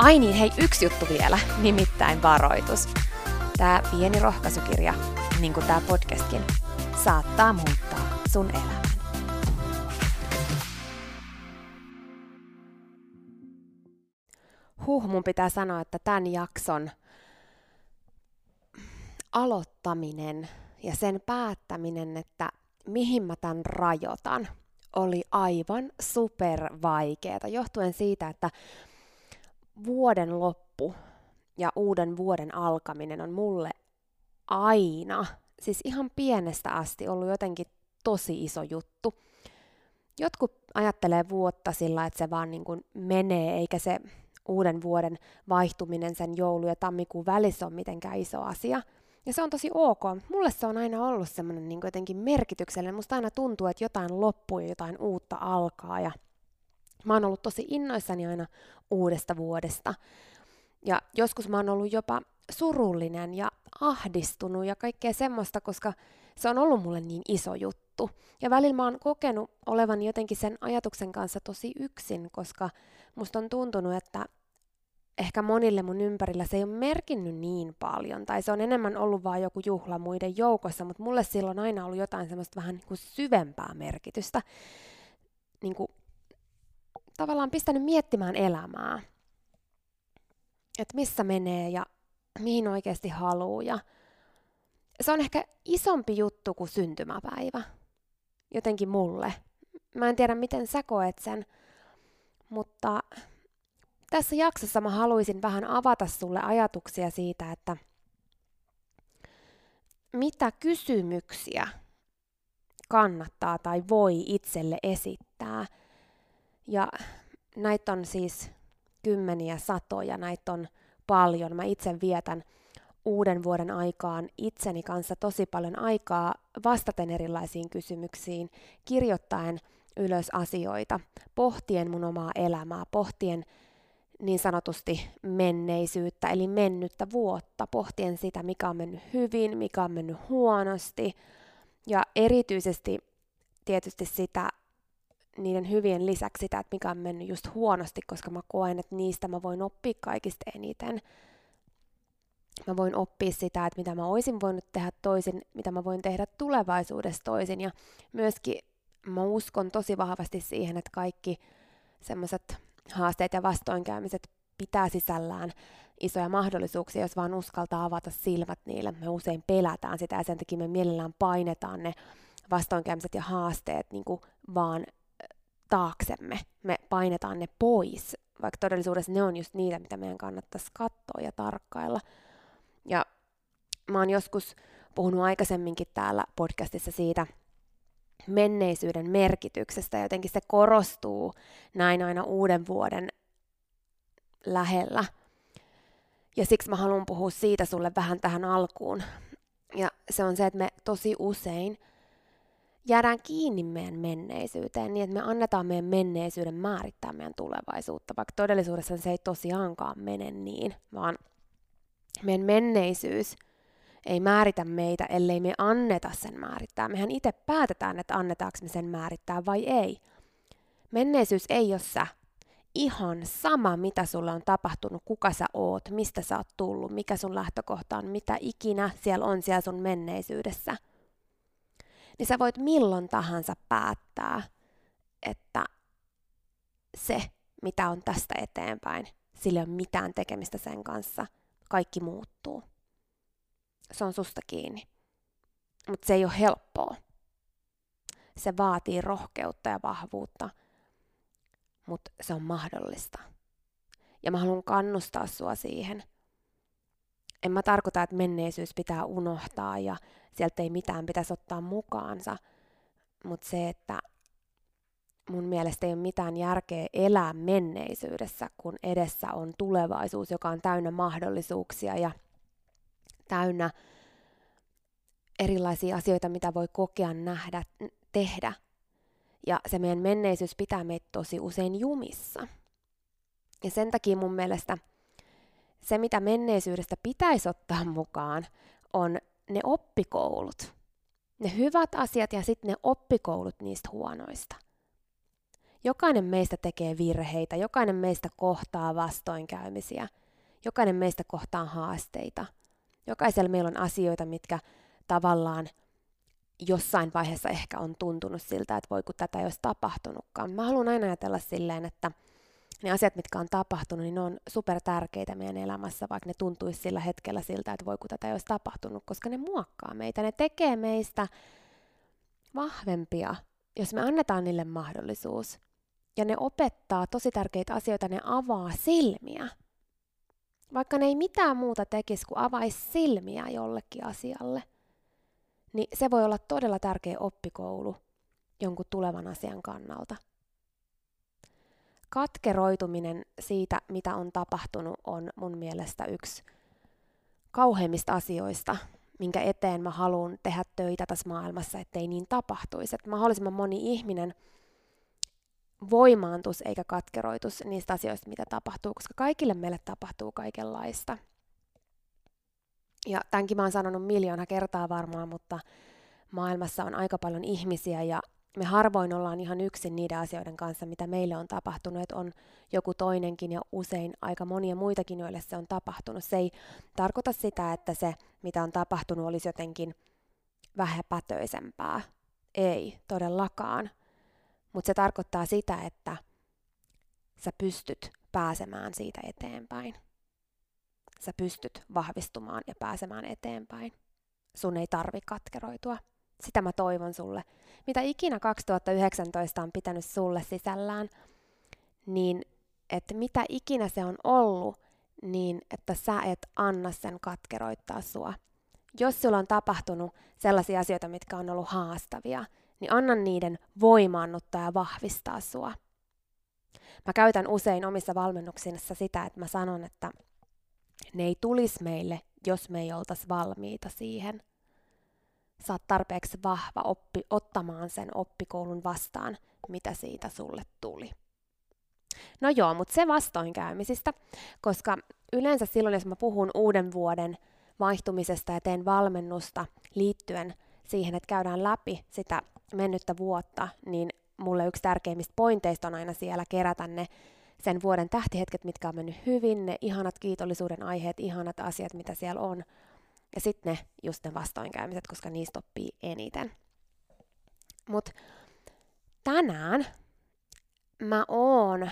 Ai niin, hei, yksi juttu vielä, nimittäin varoitus. Tämä pieni rohkaisukirja, niin kuin tämä podcastkin, saattaa muuttaa sun elämän. Huh, mun pitää sanoa, että tämän jakson aloittaminen ja sen päättäminen, että mihin mä tämän rajoitan, oli aivan super vaikeeta, johtuen siitä, että vuoden loppu ja uuden vuoden alkaminen on mulle aina, siis ihan pienestä asti ollut jotenkin tosi iso juttu. Jotkut ajattelee vuotta sillä, että se vaan niin kuin menee, eikä se uuden vuoden vaihtuminen sen joulu- ja tammikuun välissä on mitenkään iso asia. Ja se on tosi ok. Mulle se on aina ollut semmoinen niin jotenkin merkityksellinen. Musta aina tuntuu, että jotain loppuu ja jotain uutta alkaa. Ja Mä oon ollut tosi innoissani aina uudesta vuodesta. Ja joskus mä oon ollut jopa surullinen ja ahdistunut ja kaikkea semmoista, koska se on ollut mulle niin iso juttu. Ja välillä mä oon kokenut olevan jotenkin sen ajatuksen kanssa tosi yksin, koska musta on tuntunut, että ehkä monille mun ympärillä se ei ole merkinnyt niin paljon, tai se on enemmän ollut vaan joku juhla muiden joukossa, mutta mulle silloin aina ollut jotain semmoista vähän niin kuin syvempää merkitystä. Niin kuin tavallaan pistänyt miettimään elämää. Että missä menee ja mihin oikeasti haluaa. Ja se on ehkä isompi juttu kuin syntymäpäivä. Jotenkin mulle. Mä en tiedä, miten sä koet sen, mutta tässä jaksossa mä haluaisin vähän avata sulle ajatuksia siitä, että mitä kysymyksiä kannattaa tai voi itselle esittää – ja näitä on siis kymmeniä, satoja, näitä on paljon. Mä itse vietän uuden vuoden aikaan itseni kanssa tosi paljon aikaa vastaten erilaisiin kysymyksiin, kirjoittaen ylös asioita, pohtien mun omaa elämää, pohtien niin sanotusti menneisyyttä, eli mennyttä vuotta, pohtien sitä, mikä on mennyt hyvin, mikä on mennyt huonosti, ja erityisesti tietysti sitä, niiden hyvien lisäksi sitä, että mikä on mennyt just huonosti, koska mä koen, että niistä mä voin oppia kaikista eniten. Mä voin oppia sitä, että mitä mä olisin voinut tehdä toisin, mitä mä voin tehdä tulevaisuudessa toisin. Ja myöskin mä uskon tosi vahvasti siihen, että kaikki semmoiset haasteet ja vastoinkäymiset pitää sisällään isoja mahdollisuuksia, jos vaan uskaltaa avata silmät niille. Me usein pelätään sitä ja sen takia me mielellään painetaan ne vastoinkäymiset ja haasteet niin kuin vaan taaksemme. Me painetaan ne pois, vaikka todellisuudessa ne on just niitä, mitä meidän kannattaisi katsoa ja tarkkailla. Ja mä oon joskus puhunut aikaisemminkin täällä podcastissa siitä menneisyyden merkityksestä, jotenkin se korostuu näin aina uuden vuoden lähellä. Ja siksi mä haluan puhua siitä sulle vähän tähän alkuun. Ja se on se, että me tosi usein jäädään kiinni meidän menneisyyteen niin, että me annetaan meidän menneisyyden määrittää meidän tulevaisuutta, vaikka todellisuudessa se ei tosiaankaan mene niin, vaan meidän menneisyys ei määritä meitä, ellei me anneta sen määrittää. Mehän itse päätetään, että annetaanko me sen määrittää vai ei. Menneisyys ei ole sä. Ihan sama, mitä sulle on tapahtunut, kuka sä oot, mistä sä oot tullut, mikä sun lähtökohta on, mitä ikinä siellä on siellä sun menneisyydessä – niin sä voit milloin tahansa päättää, että se, mitä on tästä eteenpäin, sillä ei ole mitään tekemistä sen kanssa. Kaikki muuttuu. Se on susta kiinni. Mutta se ei ole helppoa. Se vaatii rohkeutta ja vahvuutta, mutta se on mahdollista. Ja mä haluan kannustaa sua siihen. En mä tarkoita, että menneisyys pitää unohtaa ja sieltä ei mitään pitäisi ottaa mukaansa, mutta se, että mun mielestä ei ole mitään järkeä elää menneisyydessä, kun edessä on tulevaisuus, joka on täynnä mahdollisuuksia ja täynnä erilaisia asioita, mitä voi kokea, nähdä, tehdä. Ja se meidän menneisyys pitää meitä tosi usein jumissa. Ja sen takia mun mielestä se, mitä menneisyydestä pitäisi ottaa mukaan, on ne oppikoulut. Ne hyvät asiat ja sitten ne oppikoulut niistä huonoista. Jokainen meistä tekee virheitä, jokainen meistä kohtaa vastoinkäymisiä, jokainen meistä kohtaa haasteita. Jokaisella meillä on asioita, mitkä tavallaan jossain vaiheessa ehkä on tuntunut siltä, että voi kun tätä ei olisi tapahtunutkaan. Mä haluan aina ajatella silleen, että ne asiat, mitkä on tapahtunut, niin ne on super tärkeitä meidän elämässä, vaikka ne tuntuisi sillä hetkellä siltä, että voi kun tätä ei olisi tapahtunut, koska ne muokkaa meitä, ne tekee meistä vahvempia, jos me annetaan niille mahdollisuus. Ja ne opettaa tosi tärkeitä asioita, ne avaa silmiä. Vaikka ne ei mitään muuta tekisi kuin avaisi silmiä jollekin asialle, niin se voi olla todella tärkeä oppikoulu jonkun tulevan asian kannalta katkeroituminen siitä, mitä on tapahtunut, on mun mielestä yksi kauheimmista asioista, minkä eteen mä haluan tehdä töitä tässä maailmassa, ettei niin tapahtuisi. Että mahdollisimman moni ihminen voimaantus eikä katkeroitus niistä asioista, mitä tapahtuu, koska kaikille meille tapahtuu kaikenlaista. Ja tämänkin mä oon sanonut miljoona kertaa varmaan, mutta maailmassa on aika paljon ihmisiä ja me harvoin ollaan ihan yksin niiden asioiden kanssa, mitä meille on tapahtunut, että on joku toinenkin ja usein aika monia muitakin, joille se on tapahtunut. Se ei tarkoita sitä, että se, mitä on tapahtunut, olisi jotenkin vähäpätöisempää. Ei, todellakaan. Mutta se tarkoittaa sitä, että sä pystyt pääsemään siitä eteenpäin. Sä pystyt vahvistumaan ja pääsemään eteenpäin. Sun ei tarvi katkeroitua. Sitä mä toivon sulle. Mitä ikinä 2019 on pitänyt sulle sisällään, niin että mitä ikinä se on ollut, niin että sä et anna sen katkeroittaa sua. Jos sulla on tapahtunut sellaisia asioita, mitkä on ollut haastavia, niin anna niiden voimaannuttaa ja vahvistaa sua. Mä käytän usein omissa valmennuksissa sitä, että mä sanon, että ne ei tulisi meille, jos me ei oltaisi valmiita siihen sä oot tarpeeksi vahva oppi, ottamaan sen oppikoulun vastaan, mitä siitä sulle tuli. No joo, mutta se vastoinkäymisistä, koska yleensä silloin, jos mä puhun uuden vuoden vaihtumisesta ja teen valmennusta liittyen siihen, että käydään läpi sitä mennyttä vuotta, niin mulle yksi tärkeimmistä pointeista on aina siellä kerätä ne sen vuoden tähtihetket, mitkä on mennyt hyvin, ne ihanat kiitollisuuden aiheet, ihanat asiat, mitä siellä on, ja sitten ne just ne vastoinkäymiset, koska niistä oppii eniten. Mutta tänään mä oon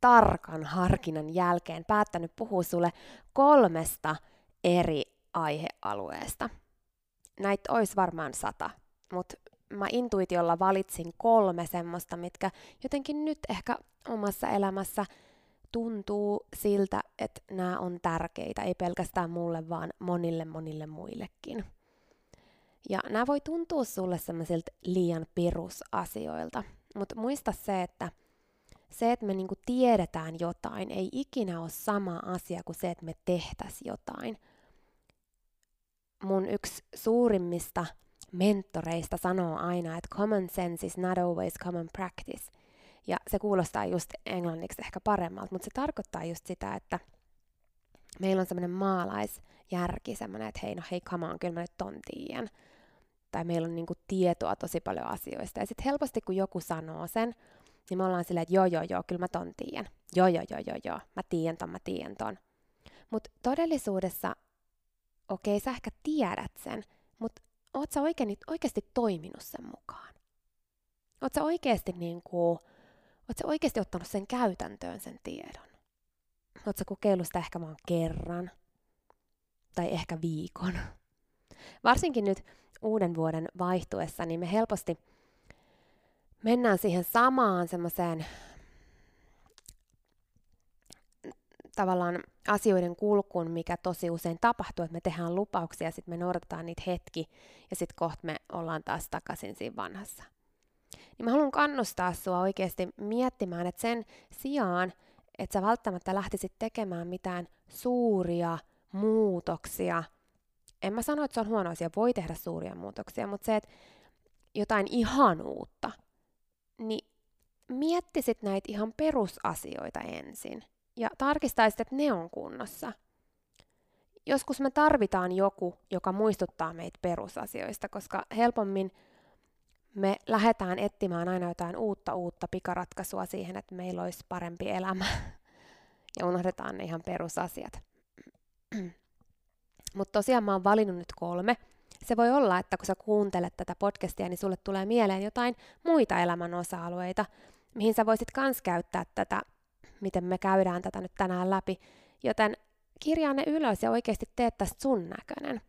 tarkan harkinnan jälkeen päättänyt puhua sulle kolmesta eri aihealueesta. Näitä olisi varmaan sata, mutta mä intuitiolla valitsin kolme semmoista, mitkä jotenkin nyt ehkä omassa elämässä tuntuu siltä, että nämä on tärkeitä, ei pelkästään mulle, vaan monille monille muillekin. Ja nämä voi tuntua sulle semmoisilta liian perusasioilta, mutta muista se, että se, että me niinku tiedetään jotain, ei ikinä ole sama asia kuin se, että me tehtäisiin jotain. Mun yksi suurimmista mentoreista sanoo aina, että common sense is not always common practice. Ja se kuulostaa just englanniksi ehkä paremmalta, mutta se tarkoittaa just sitä, että meillä on semmoinen maalaisjärki, semmoinen, että hei, no hei, come on, kyllä mä nyt ton tiedän. Tai meillä on niinku tietoa tosi paljon asioista. Ja sitten helposti, kun joku sanoo sen, niin me ollaan silleen, että joo, joo, joo, kyllä mä ton tiedän. Joo, joo, joo, joo, joo, mä tiedän ton, mä tiedän ton. Mutta todellisuudessa, okei, okay, sä ehkä tiedät sen, mutta oot sä oikein, oikeasti toiminut sen mukaan? Oot sä oikeasti niin kuin, sä oikeasti ottanut sen käytäntöön sen tiedon? Sä kokeillut sitä ehkä vaan kerran? Tai ehkä viikon? Varsinkin nyt uuden vuoden vaihtuessa, niin me helposti mennään siihen samaan semmoiseen tavallaan asioiden kulkuun, mikä tosi usein tapahtuu, että me tehdään lupauksia, sitten me noudatetaan niitä hetki, ja sitten kohta me ollaan taas takaisin siinä vanhassa. Niin mä haluan kannustaa sua oikeasti miettimään, että sen sijaan, että sä välttämättä lähtisit tekemään mitään suuria muutoksia, en mä sano, että se on huono asia, voi tehdä suuria muutoksia, mutta se, että jotain ihan uutta, niin miettisit näitä ihan perusasioita ensin ja tarkistaisit, että ne on kunnossa. Joskus me tarvitaan joku, joka muistuttaa meitä perusasioista, koska helpommin me lähdetään etsimään aina jotain uutta uutta pikaratkaisua siihen, että meillä olisi parempi elämä. Ja unohdetaan ne ihan perusasiat. Mutta tosiaan mä oon valinnut nyt kolme. Se voi olla, että kun sä kuuntelet tätä podcastia, niin sulle tulee mieleen jotain muita elämän osa-alueita, mihin sä voisit kans käyttää tätä miten me käydään tätä nyt tänään läpi. Joten kirjaa ne ylös ja oikeasti tee tästä sun näköinen.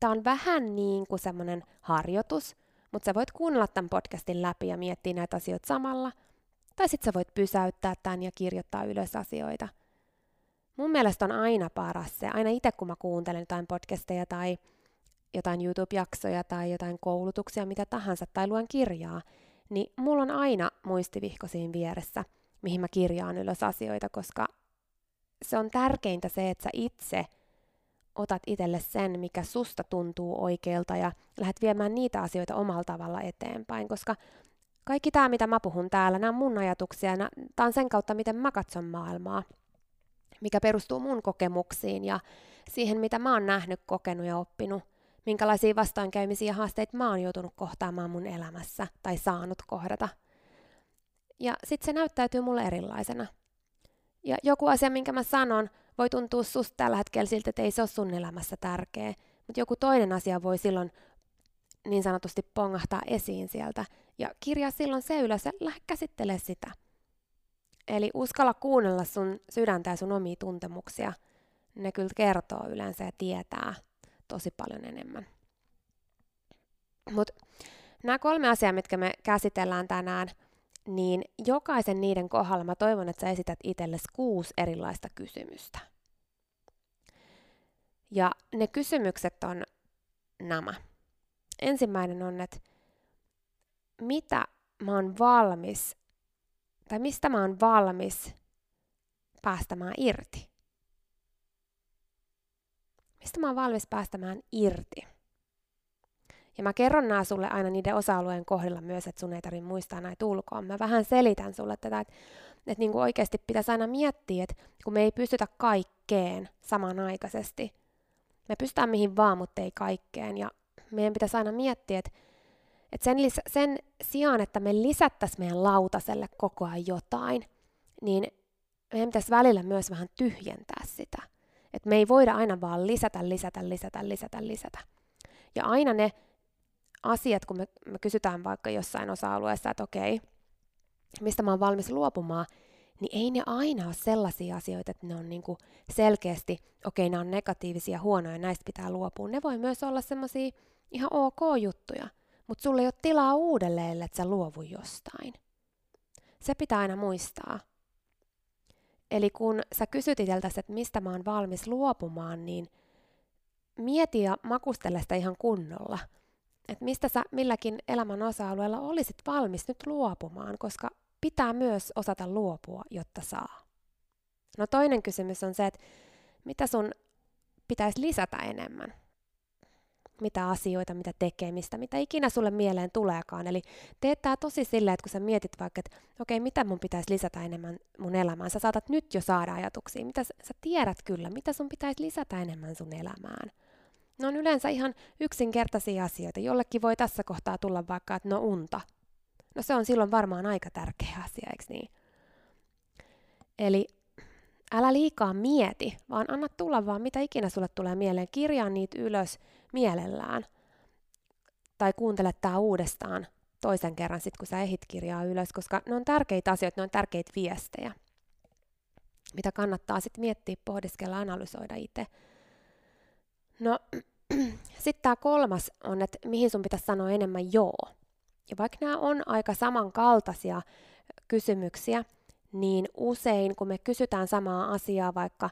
Tämä on vähän niin kuin semmoinen harjoitus, mutta sä voit kuunnella tämän podcastin läpi ja miettiä näitä asioita samalla. Tai sitten sä voit pysäyttää tämän ja kirjoittaa ylös asioita. Mun mielestä on aina paras se, aina itse kun mä kuuntelen jotain podcasteja tai jotain YouTube-jaksoja tai jotain koulutuksia, mitä tahansa, tai luen kirjaa, niin mulla on aina muistivihko siinä vieressä – mihin mä kirjaan ylös asioita, koska se on tärkeintä se, että sä itse otat itselle sen, mikä susta tuntuu oikealta ja lähdet viemään niitä asioita omalla tavalla eteenpäin, koska kaikki tämä, mitä mä puhun täällä, nämä on mun ajatuksia, tämä on sen kautta, miten mä katson maailmaa, mikä perustuu mun kokemuksiin ja siihen, mitä mä oon nähnyt, kokenut ja oppinut, minkälaisia vastoinkäymisiä ja haasteita mä oon joutunut kohtaamaan mun elämässä tai saanut kohdata – ja sitten se näyttäytyy mulle erilaisena. Ja joku asia, minkä mä sanon, voi tuntua susta tällä hetkellä siltä, että ei se ole sun elämässä tärkeä. Mutta joku toinen asia voi silloin niin sanotusti pongahtaa esiin sieltä. Ja kirjaa silloin se ylös ja lähde käsittele sitä. Eli uskalla kuunnella sun sydäntä ja sun omia tuntemuksia. Ne kyllä kertoo yleensä ja tietää tosi paljon enemmän. Mutta nämä kolme asiaa, mitkä me käsitellään tänään – niin jokaisen niiden kohdalla mä toivon, että sä esität itsellesi kuusi erilaista kysymystä. Ja ne kysymykset on nämä. Ensimmäinen on, että mitä mä oon valmis, tai mistä mä oon valmis päästämään irti? Mistä mä oon valmis päästämään irti? Ja mä kerron nämä sulle aina niiden osa-alueen kohdilla myös, että sun ei tarvitse muistaa näitä ulkoa. Mä vähän selitän sulle tätä, että, että niin kuin oikeasti pitäisi aina miettiä, että kun me ei pystytä kaikkeen samanaikaisesti. Me pystytään mihin vaan, mutta ei kaikkeen. Ja meidän pitäisi aina miettiä, että, että sen, lis- sen sijaan, että me lisättäisiin meidän lautaselle koko ajan jotain, niin meidän pitäisi välillä myös vähän tyhjentää sitä. Että me ei voida aina vaan lisätä, lisätä, lisätä, lisätä, lisätä. Ja aina ne asiat, kun me, me kysytään vaikka jossain osa-alueessa, että okei, mistä mä oon valmis luopumaan, niin ei ne aina ole sellaisia asioita, että ne on niinku selkeästi, okei, nämä on negatiivisia, huonoja, näistä pitää luopua. Ne voi myös olla semmoisia ihan ok juttuja, mutta sulle ei ole tilaa uudelleen, että sä luovu jostain. Se pitää aina muistaa. Eli kun sä kysyt itseltäsi, että mistä mä oon valmis luopumaan, niin mieti ja makustele sitä ihan kunnolla. Että mistä sä milläkin elämän osa-alueella olisit valmis nyt luopumaan, koska pitää myös osata luopua, jotta saa. No toinen kysymys on se, että mitä sun pitäisi lisätä enemmän? Mitä asioita, mitä tekemistä, mitä ikinä sulle mieleen tuleekaan. Eli teet tää tosi silleen, että kun sä mietit vaikka, että okei, okay, mitä mun pitäisi lisätä enemmän mun elämään, sä saatat nyt jo saada ajatuksia, mitä sä tiedät kyllä, mitä sun pitäisi lisätä enemmän sun elämään. Ne on yleensä ihan yksinkertaisia asioita. Jollekin voi tässä kohtaa tulla vaikka, että no unta. No se on silloin varmaan aika tärkeä asia, eikö niin? Eli älä liikaa mieti, vaan anna tulla vaan mitä ikinä sulle tulee mieleen. Kirjaa niitä ylös mielellään. Tai kuuntele tää uudestaan toisen kerran sit, kun sä ehit kirjaa ylös, koska ne on tärkeitä asioita, ne on tärkeitä viestejä, mitä kannattaa sitten miettiä, pohdiskella, analysoida itse. No, sitten tämä kolmas on, että mihin sun pitäisi sanoa enemmän joo. Ja vaikka nämä on aika samankaltaisia kysymyksiä, niin usein kun me kysytään samaa asiaa vaikka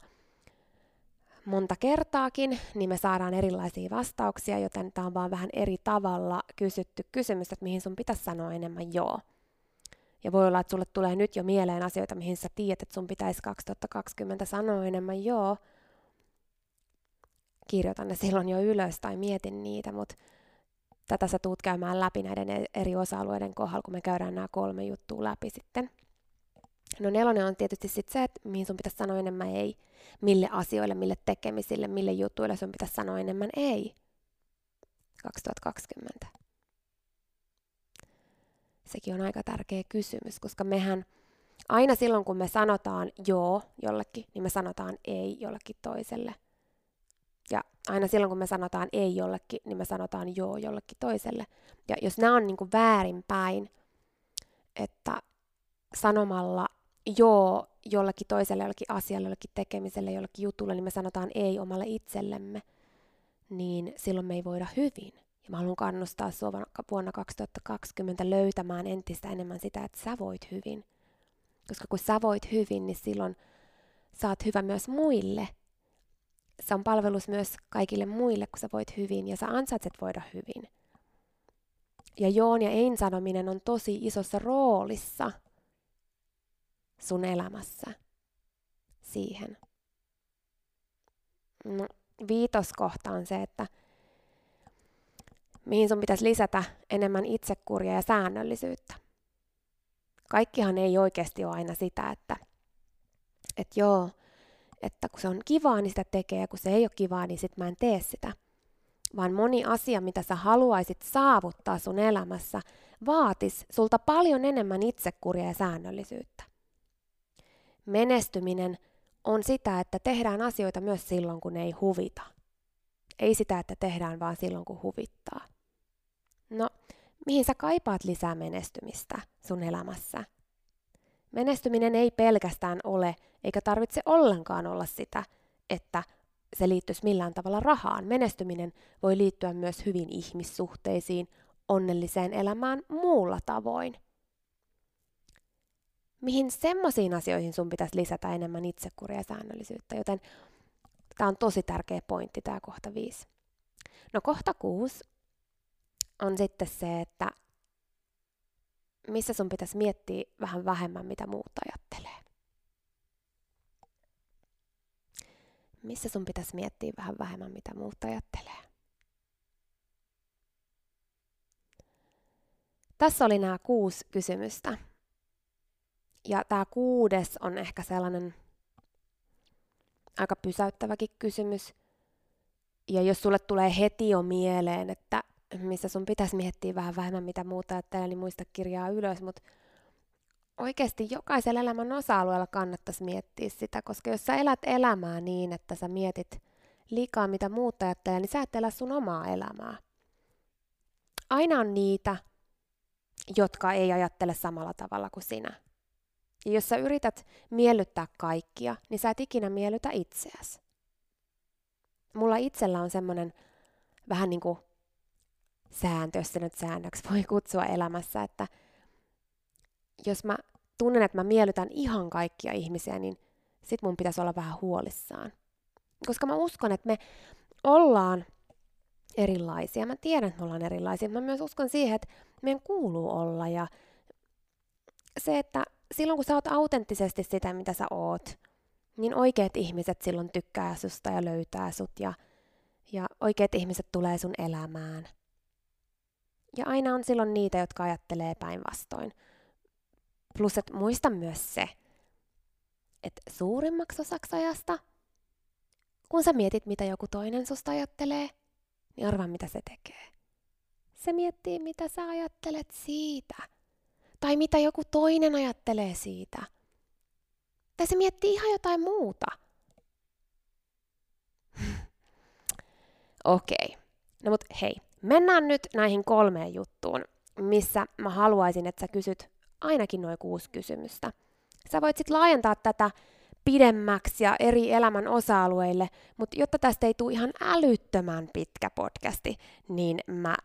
monta kertaakin, niin me saadaan erilaisia vastauksia, joten tämä on vaan vähän eri tavalla kysytty kysymys, että mihin sun pitäisi sanoa enemmän joo. Ja voi olla, että sulle tulee nyt jo mieleen asioita, mihin sä tiedät, että sun pitäisi 2020 sanoa enemmän joo. Kirjoitan ne silloin jo ylös tai mietin niitä, mutta tätä sä tuut käymään läpi näiden e- eri osa-alueiden kohdalla, kun me käydään nämä kolme juttua läpi sitten. No nelonen on tietysti sitten se, että mihin sun pitäisi sanoa enemmän ei. Mille asioille, mille tekemisille, mille jutuille sun pitäisi sanoa enemmän ei. 2020. Sekin on aika tärkeä kysymys, koska mehän aina silloin, kun me sanotaan joo jollekin, niin me sanotaan ei jollekin toiselle – ja aina silloin, kun me sanotaan ei jollekin, niin me sanotaan joo jollekin toiselle. Ja jos nämä on niin kuin väärinpäin, että sanomalla joo jollekin toiselle, jollekin asialle, jollekin tekemiselle, jollekin jutulle, niin me sanotaan ei omalle itsellemme, niin silloin me ei voida hyvin. Ja mä haluan kannustaa sinua vuonna 2020 löytämään entistä enemmän sitä, että sä voit hyvin. Koska kun sä voit hyvin, niin silloin saat hyvä myös muille se on palvelus myös kaikille muille, kun sä voit hyvin ja sä ansaitset voida hyvin. Ja joon ja ein sanominen on tosi isossa roolissa sun elämässä siihen. No, viitoskohta on se, että mihin sun pitäisi lisätä enemmän itsekuria ja säännöllisyyttä. Kaikkihan ei oikeasti ole aina sitä, että, että joo, että kun se on kivaa, niin sitä tekee, ja kun se ei ole kivaa, niin sit mä en tee sitä. Vaan moni asia, mitä sä haluaisit saavuttaa sun elämässä, vaatis sulta paljon enemmän itsekuria ja säännöllisyyttä. Menestyminen on sitä, että tehdään asioita myös silloin, kun ei huvita. Ei sitä, että tehdään vaan silloin, kun huvittaa. No, mihin sä kaipaat lisää menestymistä sun elämässä? Menestyminen ei pelkästään ole, eikä tarvitse ollenkaan olla sitä, että se liittyisi millään tavalla rahaan. Menestyminen voi liittyä myös hyvin ihmissuhteisiin, onnelliseen elämään muulla tavoin. Mihin semmoisiin asioihin sun pitäisi lisätä enemmän itsekuria ja säännöllisyyttä, joten tämä on tosi tärkeä pointti, tämä kohta viisi. No kohta kuusi on sitten se, että missä sun pitäisi miettiä vähän vähemmän, mitä muut ajattelee. Missä sun pitäisi miettiä vähän vähemmän, mitä muut ajattelee. Tässä oli nämä kuusi kysymystä. Ja tämä kuudes on ehkä sellainen aika pysäyttäväkin kysymys. Ja jos sulle tulee heti jo mieleen, että missä sun pitäisi miettiä vähän vähemmän, mitä muuta ajattelee, niin muista kirjaa ylös, mutta oikeasti jokaisella elämän osa-alueella kannattaisi miettiä sitä, koska jos sä elät elämää niin, että sä mietit liikaa, mitä muut ajattelee, niin sä et elä sun omaa elämää. Aina on niitä, jotka ei ajattele samalla tavalla kuin sinä. Ja jos sä yrität miellyttää kaikkia, niin sä et ikinä miellytä itseäsi. Mulla itsellä on semmoinen vähän niin kuin sääntö, jos se nyt säännöksi voi kutsua elämässä, että jos mä tunnen, että mä miellytän ihan kaikkia ihmisiä, niin sit mun pitäisi olla vähän huolissaan. Koska mä uskon, että me ollaan erilaisia. Mä tiedän, että me ollaan erilaisia. Mä myös uskon siihen, että meidän kuuluu olla. Ja se, että silloin kun sä oot autenttisesti sitä, mitä sä oot, niin oikeat ihmiset silloin tykkää susta ja löytää sut ja, ja oikeat ihmiset tulee sun elämään. Ja aina on silloin niitä, jotka ajattelee päinvastoin. Plus, että muista myös se, että suurimmaksi osaksi ajasta, kun sä mietit, mitä joku toinen susta ajattelee, niin arvaa, mitä se tekee. Se miettii, mitä sä ajattelet siitä. Tai mitä joku toinen ajattelee siitä. Tai se miettii ihan jotain muuta. Okei. Okay. No mut hei, mennään nyt näihin kolmeen juttuun, missä mä haluaisin, että sä kysyt ainakin noin kuusi kysymystä. Sä voit sitten laajentaa tätä pidemmäksi ja eri elämän osa-alueille, mutta jotta tästä ei tule ihan älyttömän pitkä podcasti, niin mä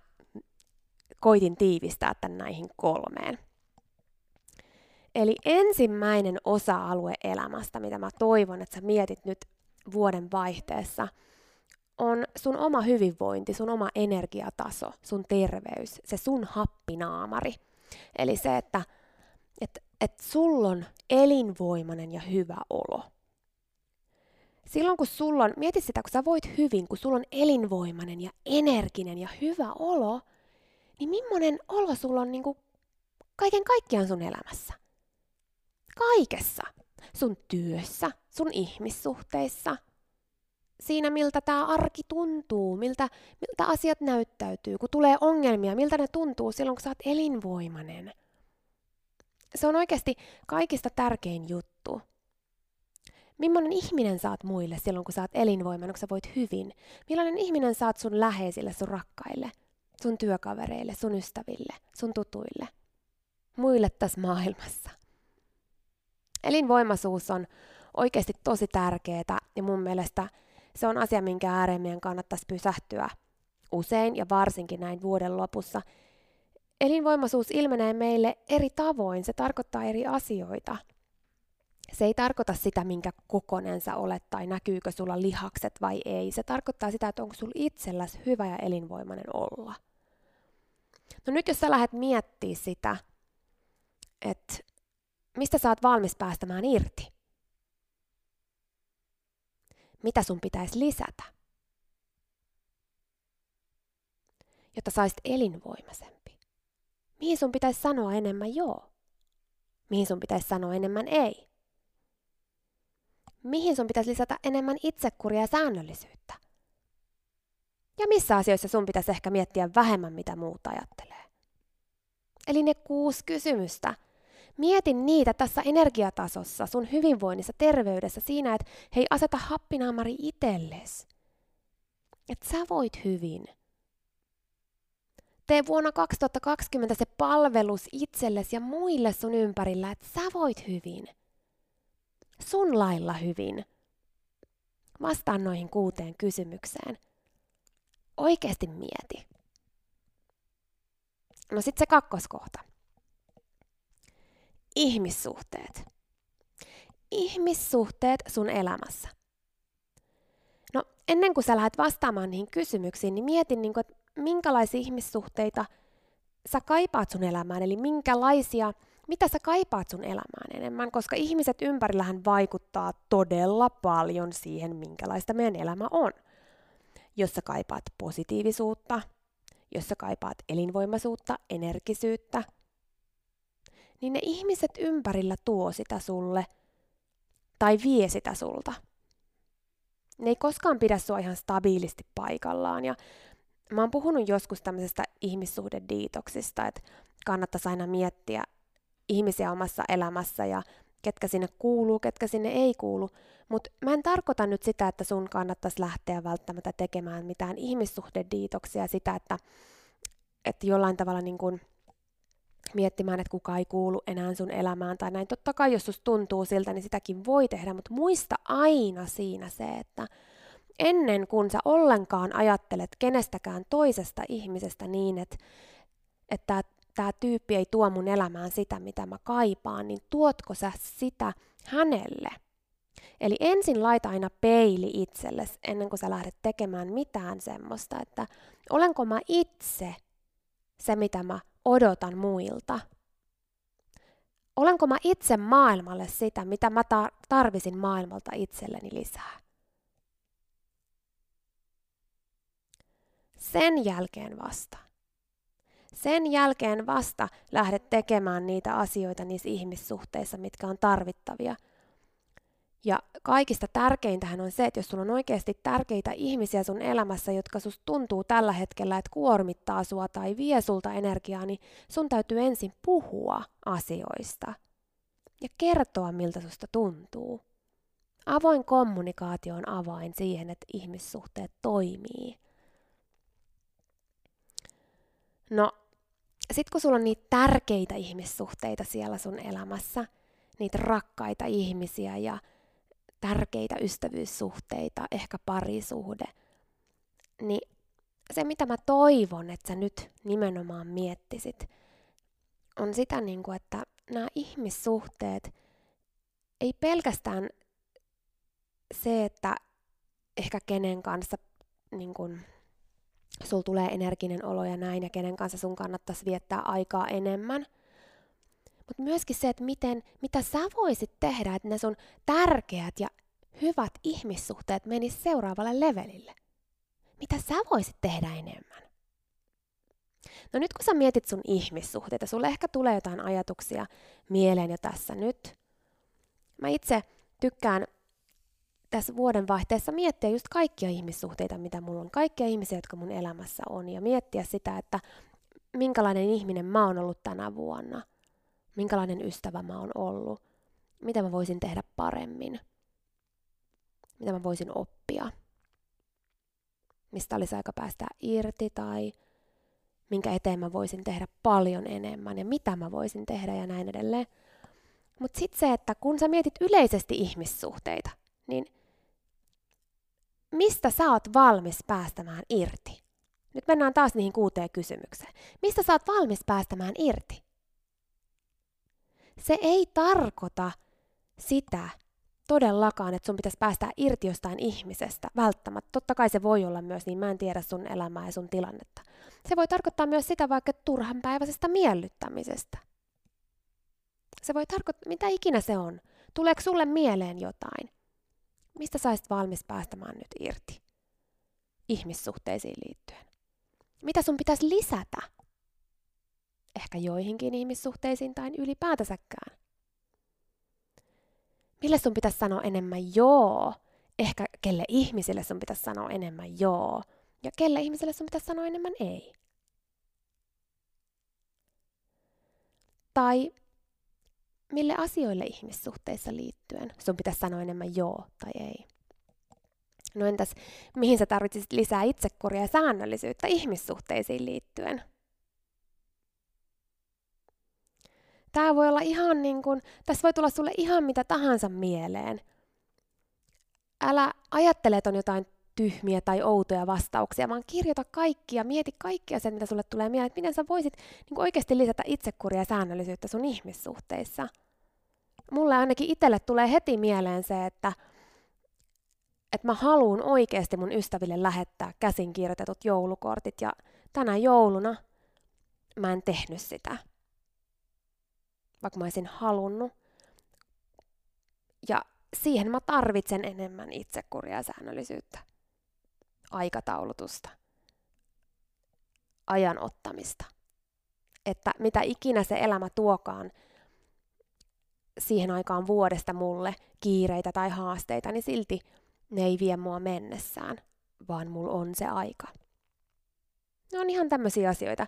koitin tiivistää tämän näihin kolmeen. Eli ensimmäinen osa-alue elämästä, mitä mä toivon, että sä mietit nyt vuoden vaihteessa, on sun oma hyvinvointi, sun oma energiataso, sun terveys, se sun happinaamari. Eli se, että että et sulla on elinvoimainen ja hyvä olo. Silloin kun sulla on, mieti sitä, kun sä voit hyvin, kun sulla on elinvoimainen ja energinen ja hyvä olo, niin millainen olo sulla on niin kuin kaiken kaikkiaan sun elämässä? Kaikessa. Sun työssä, sun ihmissuhteissa, siinä miltä tämä arki tuntuu, miltä, miltä asiat näyttäytyy, kun tulee ongelmia, miltä ne tuntuu silloin, kun sä oot elinvoimainen – se on oikeasti kaikista tärkein juttu. Millainen ihminen saat muille silloin, kun sä oot elinvoimainen, kun sä voit hyvin? Millainen ihminen saat sun läheisille, sun rakkaille, sun työkavereille, sun ystäville, sun tutuille? Muille tässä maailmassa. Elinvoimaisuus on oikeasti tosi tärkeää ja mun mielestä se on asia, minkä ääreen meidän kannattaisi pysähtyä usein ja varsinkin näin vuoden lopussa – Elinvoimaisuus ilmenee meille eri tavoin, se tarkoittaa eri asioita. Se ei tarkoita sitä, minkä kokonen sä olet tai näkyykö sulla lihakset vai ei. Se tarkoittaa sitä, että onko sulla itselläsi hyvä ja elinvoimainen olla. No nyt jos sä lähdet miettimään sitä, että mistä sä oot valmis päästämään irti? Mitä sun pitäisi lisätä? Jotta saisit elinvoimaisen. Mihin sun pitäisi sanoa enemmän joo? Mihin sun pitäisi sanoa enemmän ei? Mihin sun pitäisi lisätä enemmän itsekuria ja säännöllisyyttä? Ja missä asioissa sun pitäisi ehkä miettiä vähemmän, mitä muut ajattelee? Eli ne kuusi kysymystä. Mietin niitä tässä energiatasossa, sun hyvinvoinnissa, terveydessä, siinä, että hei, aseta happinaamari itsellesi. Että sä voit hyvin – Tee vuonna 2020 se palvelus itsellesi ja muille sun ympärillä, että sä voit hyvin. Sun lailla hyvin. Vastaan noihin kuuteen kysymykseen. Oikeasti mieti. No sit se kakkoskohta. Ihmissuhteet. Ihmissuhteet sun elämässä. No ennen kuin sä lähdet vastaamaan niihin kysymyksiin, niin mietin, niin kuin, että minkälaisia ihmissuhteita sä kaipaat sun elämään, eli minkälaisia, mitä sä kaipaat sun elämään enemmän, koska ihmiset ympärillähän vaikuttaa todella paljon siihen, minkälaista meidän elämä on. Jos sä kaipaat positiivisuutta, jos sä kaipaat elinvoimaisuutta, energisyyttä, niin ne ihmiset ympärillä tuo sitä sulle tai vie sitä sulta. Ne ei koskaan pidä sua ihan stabiilisti paikallaan ja Mä oon puhunut joskus tämmöisestä ihmissuhdediitoksista, että kannattaisi aina miettiä ihmisiä omassa elämässä ja ketkä sinne kuuluu, ketkä sinne ei kuulu. Mutta mä en tarkoita nyt sitä, että sun kannattaisi lähteä välttämättä tekemään mitään ihmissuhdediitoksia, sitä, että, että jollain tavalla niin kun miettimään, että kuka ei kuulu enää sun elämään tai näin. Totta kai, jos susta tuntuu siltä, niin sitäkin voi tehdä, mutta muista aina siinä se, että ennen kuin sä ollenkaan ajattelet kenestäkään toisesta ihmisestä niin, että, että tämä tyyppi ei tuo mun elämään sitä, mitä mä kaipaan, niin tuotko sä sitä hänelle? Eli ensin laita aina peili itsellesi ennen kuin sä lähdet tekemään mitään semmoista, että olenko mä itse se, mitä mä odotan muilta. Olenko mä itse maailmalle sitä, mitä mä tarvisin maailmalta itselleni lisää? Sen jälkeen vasta. Sen jälkeen vasta lähdet tekemään niitä asioita niissä ihmissuhteissa, mitkä on tarvittavia – ja kaikista tärkeintähän on se, että jos sulla on oikeasti tärkeitä ihmisiä sun elämässä, jotka sus tuntuu tällä hetkellä, että kuormittaa sua tai vie sulta energiaa, niin sun täytyy ensin puhua asioista ja kertoa, miltä susta tuntuu. Avoin kommunikaatio on avain siihen, että ihmissuhteet toimii. No, sit kun sulla on niitä tärkeitä ihmissuhteita siellä sun elämässä, niitä rakkaita ihmisiä ja tärkeitä ystävyyssuhteita, ehkä parisuhde, niin se mitä mä toivon, että sä nyt nimenomaan miettisit, on sitä, niin kuin, että nämä ihmissuhteet ei pelkästään se, että ehkä kenen kanssa niin kuin, sul tulee energinen olo ja näin, ja kenen kanssa sun kannattaisi viettää aikaa enemmän – mutta myöskin se, että miten, mitä sä voisit tehdä, että ne sun tärkeät ja hyvät ihmissuhteet menis seuraavalle levelille. Mitä sä voisit tehdä enemmän? No nyt kun sä mietit sun ihmissuhteita, sulle ehkä tulee jotain ajatuksia mieleen jo tässä nyt. Mä itse tykkään tässä vuoden vaihteessa miettiä just kaikkia ihmissuhteita, mitä mulla on, kaikkia ihmisiä, jotka mun elämässä on, ja miettiä sitä, että minkälainen ihminen mä oon ollut tänä vuonna – minkälainen ystävä mä oon ollut, mitä mä voisin tehdä paremmin, mitä mä voisin oppia, mistä olisi aika päästä irti tai minkä eteen mä voisin tehdä paljon enemmän ja mitä mä voisin tehdä ja näin edelleen. Mutta sitten se, että kun sä mietit yleisesti ihmissuhteita, niin mistä sä oot valmis päästämään irti? Nyt mennään taas niihin kuuteen kysymykseen. Mistä sä oot valmis päästämään irti? Se ei tarkoita sitä todellakaan, että sun pitäisi päästä irti jostain ihmisestä välttämättä. Totta kai se voi olla myös niin, mä en tiedä sun elämää ja sun tilannetta. Se voi tarkoittaa myös sitä vaikka turhanpäiväisestä miellyttämisestä. Se voi tarkoittaa, mitä ikinä se on. Tuleeko sulle mieleen jotain? Mistä saisit valmis päästämään nyt irti? Ihmissuhteisiin liittyen. Mitä sun pitäisi lisätä ehkä joihinkin ihmissuhteisiin tai ylipäätänsäkään. Mille sun pitäisi sanoa enemmän joo? Ehkä kelle ihmisille sun pitäisi sanoa enemmän joo? Ja kelle ihmisille sun pitäisi sanoa enemmän ei? Tai mille asioille ihmissuhteissa liittyen sun pitäisi sanoa enemmän joo tai ei? No entäs, mihin sä tarvitsisit lisää itsekuria ja säännöllisyyttä ihmissuhteisiin liittyen? Tämä voi olla ihan niin kuin, tässä voi tulla sulle ihan mitä tahansa mieleen. Älä ajattele, että on jotain tyhmiä tai outoja vastauksia, vaan kirjoita kaikkia, mieti kaikkia sen, mitä sulle tulee mieleen, että miten sä voisit niin oikeasti lisätä itsekuria ja säännöllisyyttä sun ihmissuhteissa. Mulle ainakin itselle tulee heti mieleen se, että, että mä haluan oikeasti mun ystäville lähettää käsin kirjoitetut joulukortit, ja tänä jouluna mä en tehnyt sitä vaikka mä olisin halunnut. Ja siihen mä tarvitsen enemmän itsekuria ja säännöllisyyttä, aikataulutusta, ajan ottamista. Että mitä ikinä se elämä tuokaan siihen aikaan vuodesta mulle kiireitä tai haasteita, niin silti ne ei vie mua mennessään, vaan mulla on se aika. Ne on ihan tämmöisiä asioita.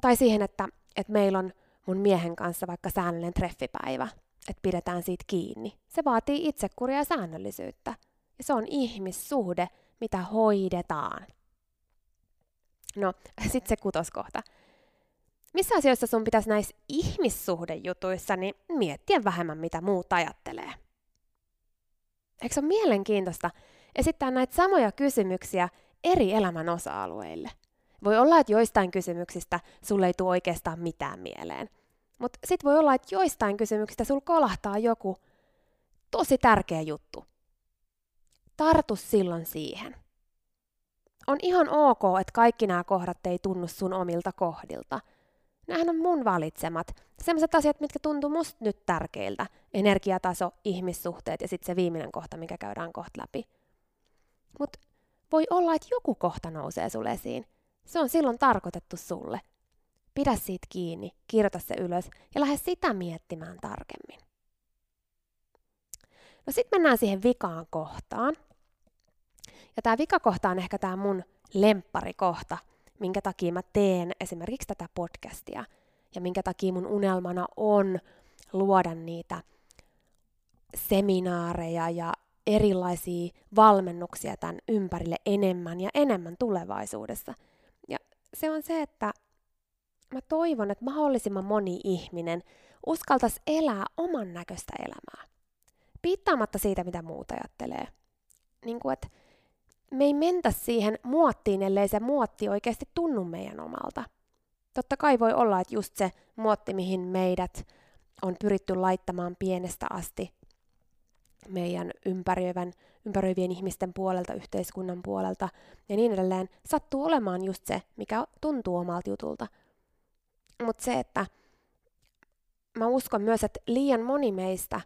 Tai siihen, että, että meillä on mun miehen kanssa vaikka säännöllinen treffipäivä, että pidetään siitä kiinni. Se vaatii itsekuria ja säännöllisyyttä. Ja se on ihmissuhde, mitä hoidetaan. No, sitten se kutoskohta. Missä asioissa sun pitäisi näissä ihmissuhdejutuissa niin miettiä vähemmän, mitä muut ajattelee? Eikö se ole mielenkiintoista, esittää näitä samoja kysymyksiä eri elämän osa-alueille. Voi olla, että joistain kysymyksistä sulle ei tule oikeastaan mitään mieleen. Mutta sitten voi olla, että joistain kysymyksistä sul kolahtaa joku tosi tärkeä juttu. Tartu silloin siihen. On ihan ok, että kaikki nämä kohdat ei tunnu sun omilta kohdilta. Nämähän on mun valitsemat. Sellaiset asiat, mitkä tuntuu musta nyt tärkeiltä. Energiataso, ihmissuhteet ja sitten se viimeinen kohta, mikä käydään kohta läpi. Mutta voi olla, että joku kohta nousee sulle esiin. Se on silloin tarkoitettu sulle. Pidä siitä kiinni, kirjoita se ylös ja lähde sitä miettimään tarkemmin. No sitten mennään siihen vikaan kohtaan. Ja tämä vikakohta on ehkä tämä mun lempparikohta, minkä takia mä teen esimerkiksi tätä podcastia ja minkä takia mun unelmana on luoda niitä seminaareja ja erilaisia valmennuksia tämän ympärille enemmän ja enemmän tulevaisuudessa. Ja se on se, että mä toivon, että mahdollisimman moni ihminen uskaltaisi elää oman näköistä elämää. Piittaamatta siitä, mitä muut ajattelee. Niin kuin, että me ei mentä siihen muottiin, ellei se muotti oikeasti tunnu meidän omalta. Totta kai voi olla, että just se muotti, mihin meidät on pyritty laittamaan pienestä asti meidän ympäröivän, ympäröivien ihmisten puolelta, yhteiskunnan puolelta ja niin edelleen, sattuu olemaan just se, mikä tuntuu omalta jutulta. Mutta se, että mä uskon myös, että liian moni meistä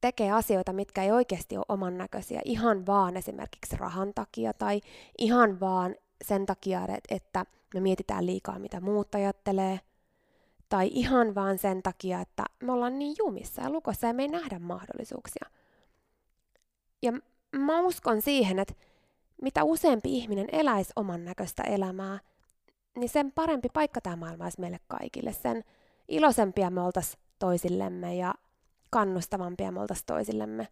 tekee asioita, mitkä ei oikeasti ole oman näköisiä, ihan vaan esimerkiksi rahan takia tai ihan vaan sen takia, että me mietitään liikaa, mitä muut ajattelee, tai ihan vaan sen takia, että me ollaan niin jumissa ja lukossa ja me ei nähdä mahdollisuuksia. Ja mä uskon siihen, että mitä useampi ihminen eläisi oman näköistä elämää, niin sen parempi paikka tämä maailma olisi meille kaikille. Sen iloisempia me oltaisiin toisillemme ja kannustavampia me oltaisiin toisillemme.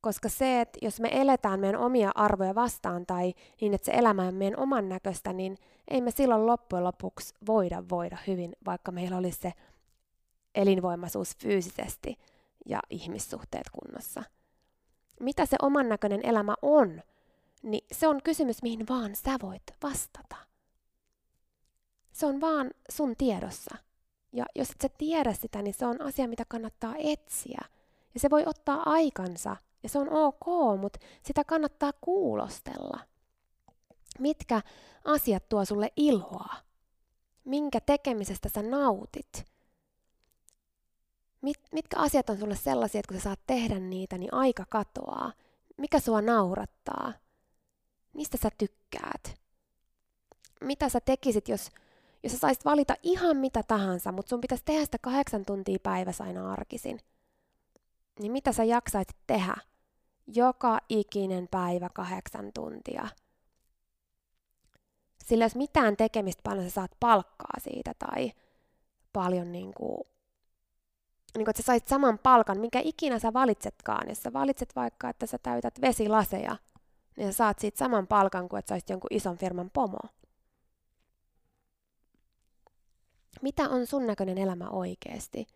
Koska se, että jos me eletään meidän omia arvoja vastaan tai niin, että se elämä on meidän oman näköistä, niin ei me silloin loppujen lopuksi voida voida hyvin, vaikka meillä olisi se elinvoimaisuus fyysisesti ja ihmissuhteet kunnossa. Mitä se oman näköinen elämä on, niin se on kysymys, mihin vaan sä voit vastata. Se on vaan sun tiedossa. Ja jos et sä tiedä sitä, niin se on asia, mitä kannattaa etsiä. Ja se voi ottaa aikansa, ja se on ok, mutta sitä kannattaa kuulostella. Mitkä asiat tuo sulle iloa? Minkä tekemisestä sä nautit? Mit, mitkä asiat on sulle sellaisia, että kun sä saat tehdä niitä, niin aika katoaa? Mikä sua naurattaa? Mistä sä tykkäät? Mitä sä tekisit, jos jos sä saisit valita ihan mitä tahansa, mutta sun pitäisi tehdä sitä kahdeksan tuntia päivässä aina arkisin, niin mitä sä jaksaisit tehdä joka ikinen päivä kahdeksan tuntia? Sillä jos mitään tekemistä paljon sä saat palkkaa siitä tai paljon niin kuin, niin kuin, että sä saisit saman palkan, minkä ikinä sä valitsetkaan. Jos sä valitset vaikka, että sä täytät vesilaseja, niin sä saat siitä saman palkan kuin että sä jonkun ison firman pomo. Mitä on sun näköinen elämä oikeasti?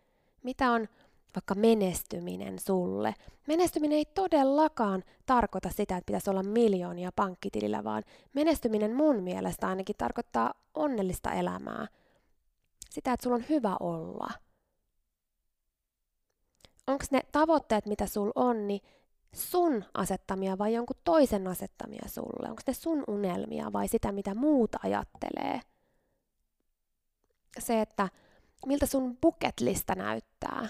Mitä on vaikka menestyminen sulle? Menestyminen ei todellakaan tarkoita sitä, että pitäisi olla miljoonia pankkitilillä, vaan menestyminen mun mielestä ainakin tarkoittaa onnellista elämää. Sitä, että sulla on hyvä olla. Onko ne tavoitteet, mitä sul on, niin sun asettamia vai jonkun toisen asettamia sulle? Onko ne sun unelmia vai sitä, mitä muut ajattelee? Se, että miltä sun bucket-lista näyttää.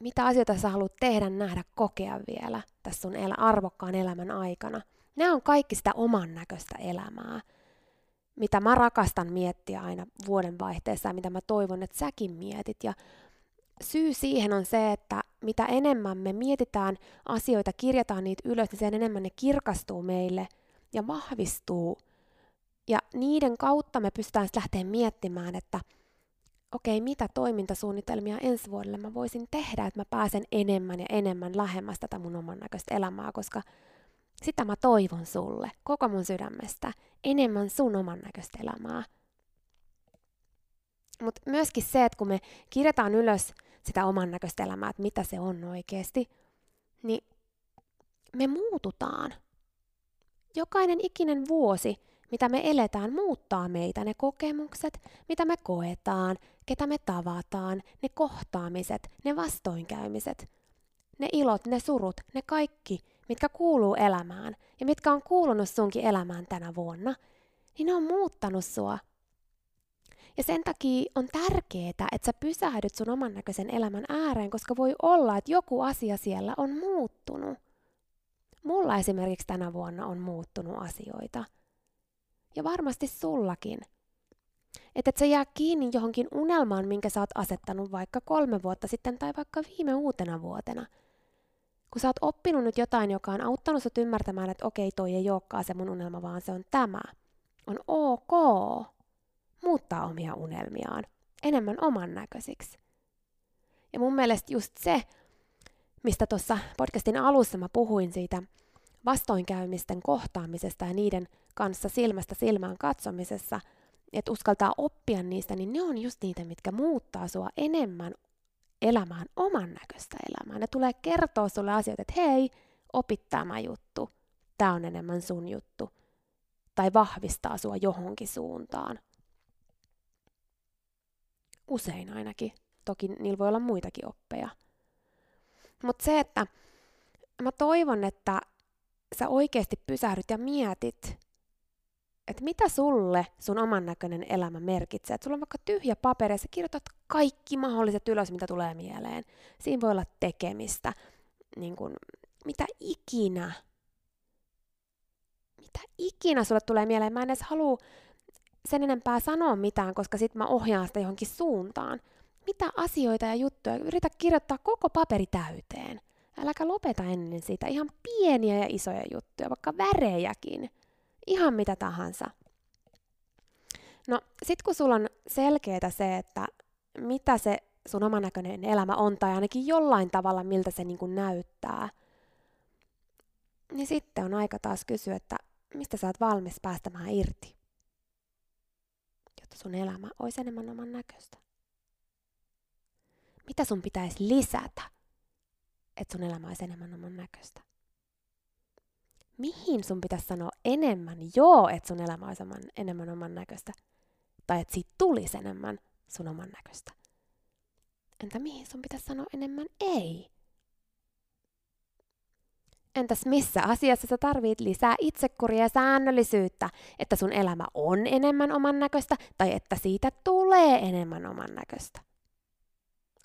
Mitä asioita sä haluat tehdä, nähdä, kokea vielä tässä sun elä, arvokkaan elämän aikana. Nämä on kaikki sitä oman näköistä elämää, mitä mä rakastan miettiä aina vuoden vaihteessa ja mitä mä toivon, että säkin mietit. Ja syy siihen on se, että mitä enemmän me mietitään asioita, kirjataan niitä ylös, niin sen enemmän ne kirkastuu meille ja vahvistuu – ja niiden kautta me pystytään lähteä miettimään, että okei, okay, mitä toimintasuunnitelmia ensi vuodelle mä voisin tehdä, että mä pääsen enemmän ja enemmän lähemmäs tätä mun oman näköistä elämää, koska sitä mä toivon sulle koko mun sydämestä, enemmän sun oman näköistä elämää. Mutta myöskin se, että kun me kirjataan ylös sitä oman näköistä elämää, että mitä se on oikeasti, niin me muututaan. Jokainen ikinen vuosi, mitä me eletään, muuttaa meitä. Ne kokemukset, mitä me koetaan, ketä me tavataan, ne kohtaamiset, ne vastoinkäymiset, ne ilot, ne surut, ne kaikki, mitkä kuuluu elämään ja mitkä on kuulunut sunkin elämään tänä vuonna, niin ne on muuttanut sua. Ja sen takia on tärkeää, että sä pysähdyt sun oman näköisen elämän ääreen, koska voi olla, että joku asia siellä on muuttunut. Mulla esimerkiksi tänä vuonna on muuttunut asioita. Ja varmasti sullakin. Että et sä jää kiinni johonkin unelmaan, minkä sä oot asettanut vaikka kolme vuotta sitten tai vaikka viime uutena vuotena. Kun sä oot oppinut nyt jotain, joka on auttanut sut ymmärtämään, että okei, toi ei olekaan se mun unelma, vaan se on tämä. On ok muuttaa omia unelmiaan enemmän oman näköisiksi. Ja mun mielestä just se, mistä tuossa podcastin alussa mä puhuin siitä vastoinkäymisten kohtaamisesta ja niiden kanssa silmästä silmään katsomisessa, että uskaltaa oppia niistä, niin ne on just niitä, mitkä muuttaa sua enemmän elämään oman näköistä elämää. Ne tulee kertoa sulle asioita, että hei, opit tämä juttu, tämä on enemmän sun juttu. Tai vahvistaa sua johonkin suuntaan. Usein ainakin. Toki niillä voi olla muitakin oppeja. Mutta se, että mä toivon, että sä oikeasti pysähdyt ja mietit, että mitä sulle sun oman näköinen elämä merkitsee. Että sulla on vaikka tyhjä paperi ja sä kirjoitat kaikki mahdolliset ylös, mitä tulee mieleen. Siinä voi olla tekemistä, niin kun, mitä ikinä. Mitä ikinä sulle tulee mieleen. Mä en edes halua sen enempää sanoa mitään, koska sit mä ohjaan sitä johonkin suuntaan. Mitä asioita ja juttuja, yritä kirjoittaa koko paperi täyteen. Äläkä lopeta ennen sitä ihan pieniä ja isoja juttuja, vaikka värejäkin. Ihan mitä tahansa. No, sit kun sulla on selkeää se, että mitä se sun oman näköinen elämä on, tai ainakin jollain tavalla, miltä se niin näyttää, niin sitten on aika taas kysyä, että mistä sä oot valmis päästämään irti jotta sun elämä olisi enemmän oman näköistä? Mitä sun pitäisi lisätä, että sun elämä olisi enemmän oman näköistä? Mihin sun pitäisi sanoa enemmän joo, että sun elämä olisi enemmän oman näköistä? Tai että siitä tulisi enemmän sun oman näköistä? Entä mihin sun pitäisi sanoa enemmän ei? Entäs missä asiassa sä tarvit lisää itsekuria ja säännöllisyyttä, että sun elämä on enemmän oman näköistä tai että siitä tulee enemmän oman näköistä?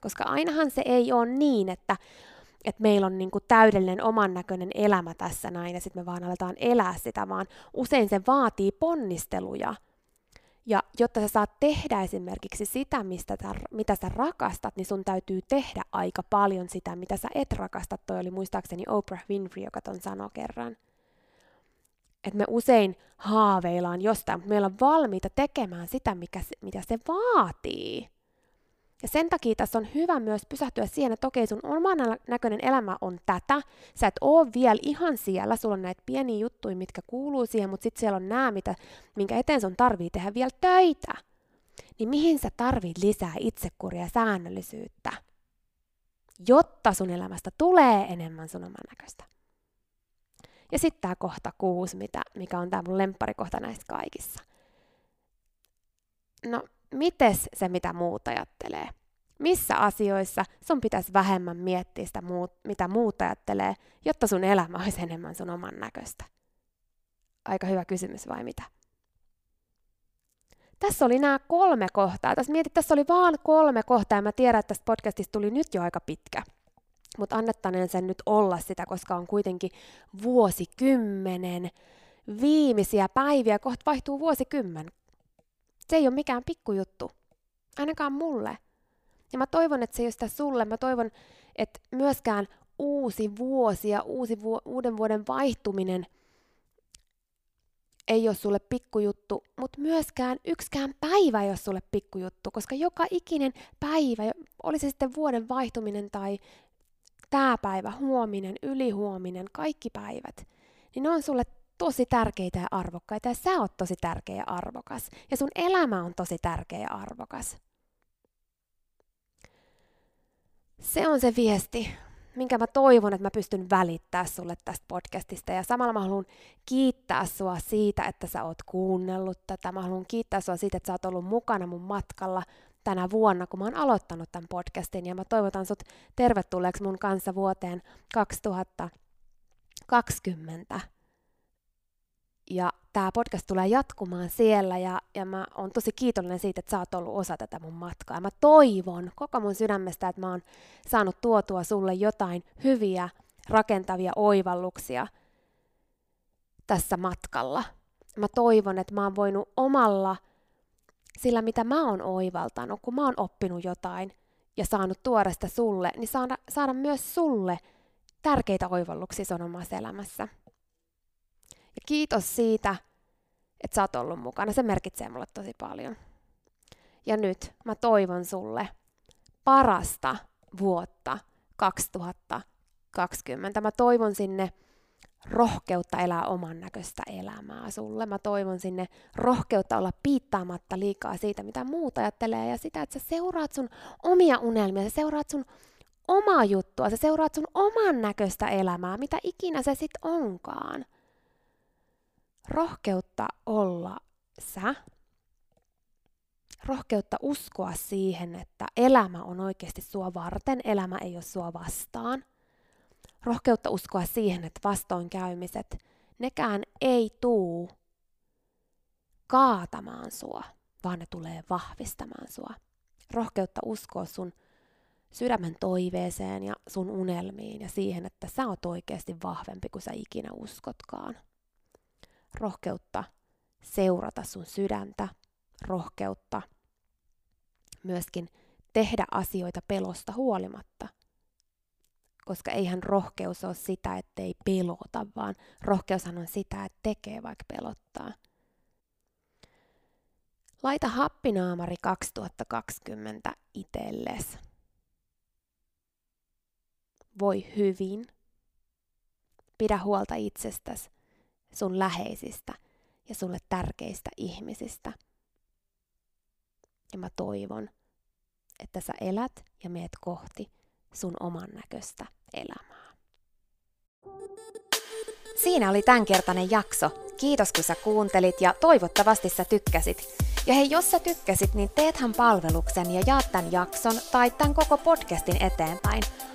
Koska ainahan se ei ole niin, että, että meillä on niinku täydellinen oman näköinen elämä tässä näin ja sitten me vaan aletaan elää sitä, vaan usein se vaatii ponnisteluja – ja jotta sä saat tehdä esimerkiksi sitä, mistä tä, mitä sä rakastat, niin sun täytyy tehdä aika paljon sitä, mitä sä et rakasta. Toi oli muistaakseni Oprah Winfrey, joka ton sanoi kerran. Että me usein haaveillaan jostain, mutta meillä on valmiita tekemään sitä, mikä, mitä se vaatii. Ja sen takia tässä on hyvä myös pysähtyä siihen, että okei, sun oman näköinen elämä on tätä. Sä et oo vielä ihan siellä, sulla on näitä pieniä juttuja, mitkä kuuluu siihen, mutta sitten siellä on nämä, mitä, minkä eteen sun tarvii tehdä vielä töitä. Niin mihin sä tarvit lisää itsekuria ja säännöllisyyttä, jotta sun elämästä tulee enemmän sun oman näköistä. Ja sitten tämä kohta kuusi, mitä, mikä on tämä mun lempparikohta näistä kaikissa. No, mites se, mitä muut ajattelee? Missä asioissa sun pitäisi vähemmän miettiä sitä, mitä muut ajattelee, jotta sun elämä olisi enemmän sun oman näköistä? Aika hyvä kysymys vai mitä? Tässä oli nämä kolme kohtaa. Tässä mietit, tässä oli vaan kolme kohtaa ja mä tiedän, että tästä podcastista tuli nyt jo aika pitkä. Mutta annettaneen sen nyt olla sitä, koska on kuitenkin vuosikymmenen viimeisiä päiviä, kohta vaihtuu vuosikymmen. Se ei ole mikään pikkujuttu. Ainakaan mulle. Ja mä toivon, että se ei ole sitä sulle. Mä toivon, että myöskään uusi vuosi ja uusi vu- uuden vuoden vaihtuminen ei ole sulle pikkujuttu, mutta myöskään yksikään päivä ei ole sulle pikkujuttu, koska joka ikinen päivä, oli se sitten vuoden vaihtuminen tai tämä päivä, huominen, ylihuominen, kaikki päivät, niin ne on sulle tosi tärkeitä ja arvokkaita ja sä oot tosi tärkeä ja arvokas. Ja sun elämä on tosi tärkeä ja arvokas. Se on se viesti, minkä mä toivon, että mä pystyn välittää sulle tästä podcastista. Ja samalla mä haluan kiittää sua siitä, että sä oot kuunnellut tätä. Mä haluan kiittää sua siitä, että sä oot ollut mukana mun matkalla tänä vuonna, kun mä oon aloittanut tämän podcastin. Ja mä toivotan sut tervetulleeksi mun kanssa vuoteen 2020 ja tämä podcast tulee jatkumaan siellä ja, ja mä oon tosi kiitollinen siitä, että sä oot ollut osa tätä mun matkaa. Ja mä toivon koko mun sydämestä, että mä oon saanut tuotua sulle jotain hyviä, rakentavia oivalluksia tässä matkalla. Mä toivon, että mä oon voinut omalla sillä, mitä mä oon oivaltanut, kun mä oon oppinut jotain ja saanut tuoda sitä sulle, niin saada, saada myös sulle tärkeitä oivalluksia sun omassa elämässä. Kiitos siitä, että sä oot ollut mukana. Se merkitsee mulle tosi paljon. Ja nyt mä toivon sulle parasta vuotta 2020. Mä toivon sinne rohkeutta elää oman näköistä elämää sulle. Mä toivon sinne rohkeutta olla piittaamatta liikaa siitä, mitä muuta ajattelee, ja sitä, että sä seuraat sun omia unelmia, sä seuraat sun omaa juttua, sä seuraat sun oman näköistä elämää, mitä ikinä se sit onkaan rohkeutta olla sä, rohkeutta uskoa siihen, että elämä on oikeasti sua varten, elämä ei ole sua vastaan. Rohkeutta uskoa siihen, että vastoinkäymiset, nekään ei tuu kaatamaan sua, vaan ne tulee vahvistamaan sua. Rohkeutta uskoa sun sydämen toiveeseen ja sun unelmiin ja siihen, että sä oot oikeasti vahvempi kuin sä ikinä uskotkaan rohkeutta seurata sun sydäntä, rohkeutta myöskin tehdä asioita pelosta huolimatta. Koska eihän rohkeus ole sitä, ettei pelota, vaan rohkeushan on sitä, että tekee vaikka pelottaa. Laita happinaamari 2020 itelles. Voi hyvin. Pidä huolta itsestäsi sun läheisistä ja sulle tärkeistä ihmisistä. Ja mä toivon, että sä elät ja meet kohti sun oman näköistä elämää. Siinä oli tämänkertainen jakso. Kiitos kun sä kuuntelit ja toivottavasti sä tykkäsit. Ja hei, jos sä tykkäsit, niin teethän palveluksen ja jaat tämän jakson tai tämän koko podcastin eteenpäin –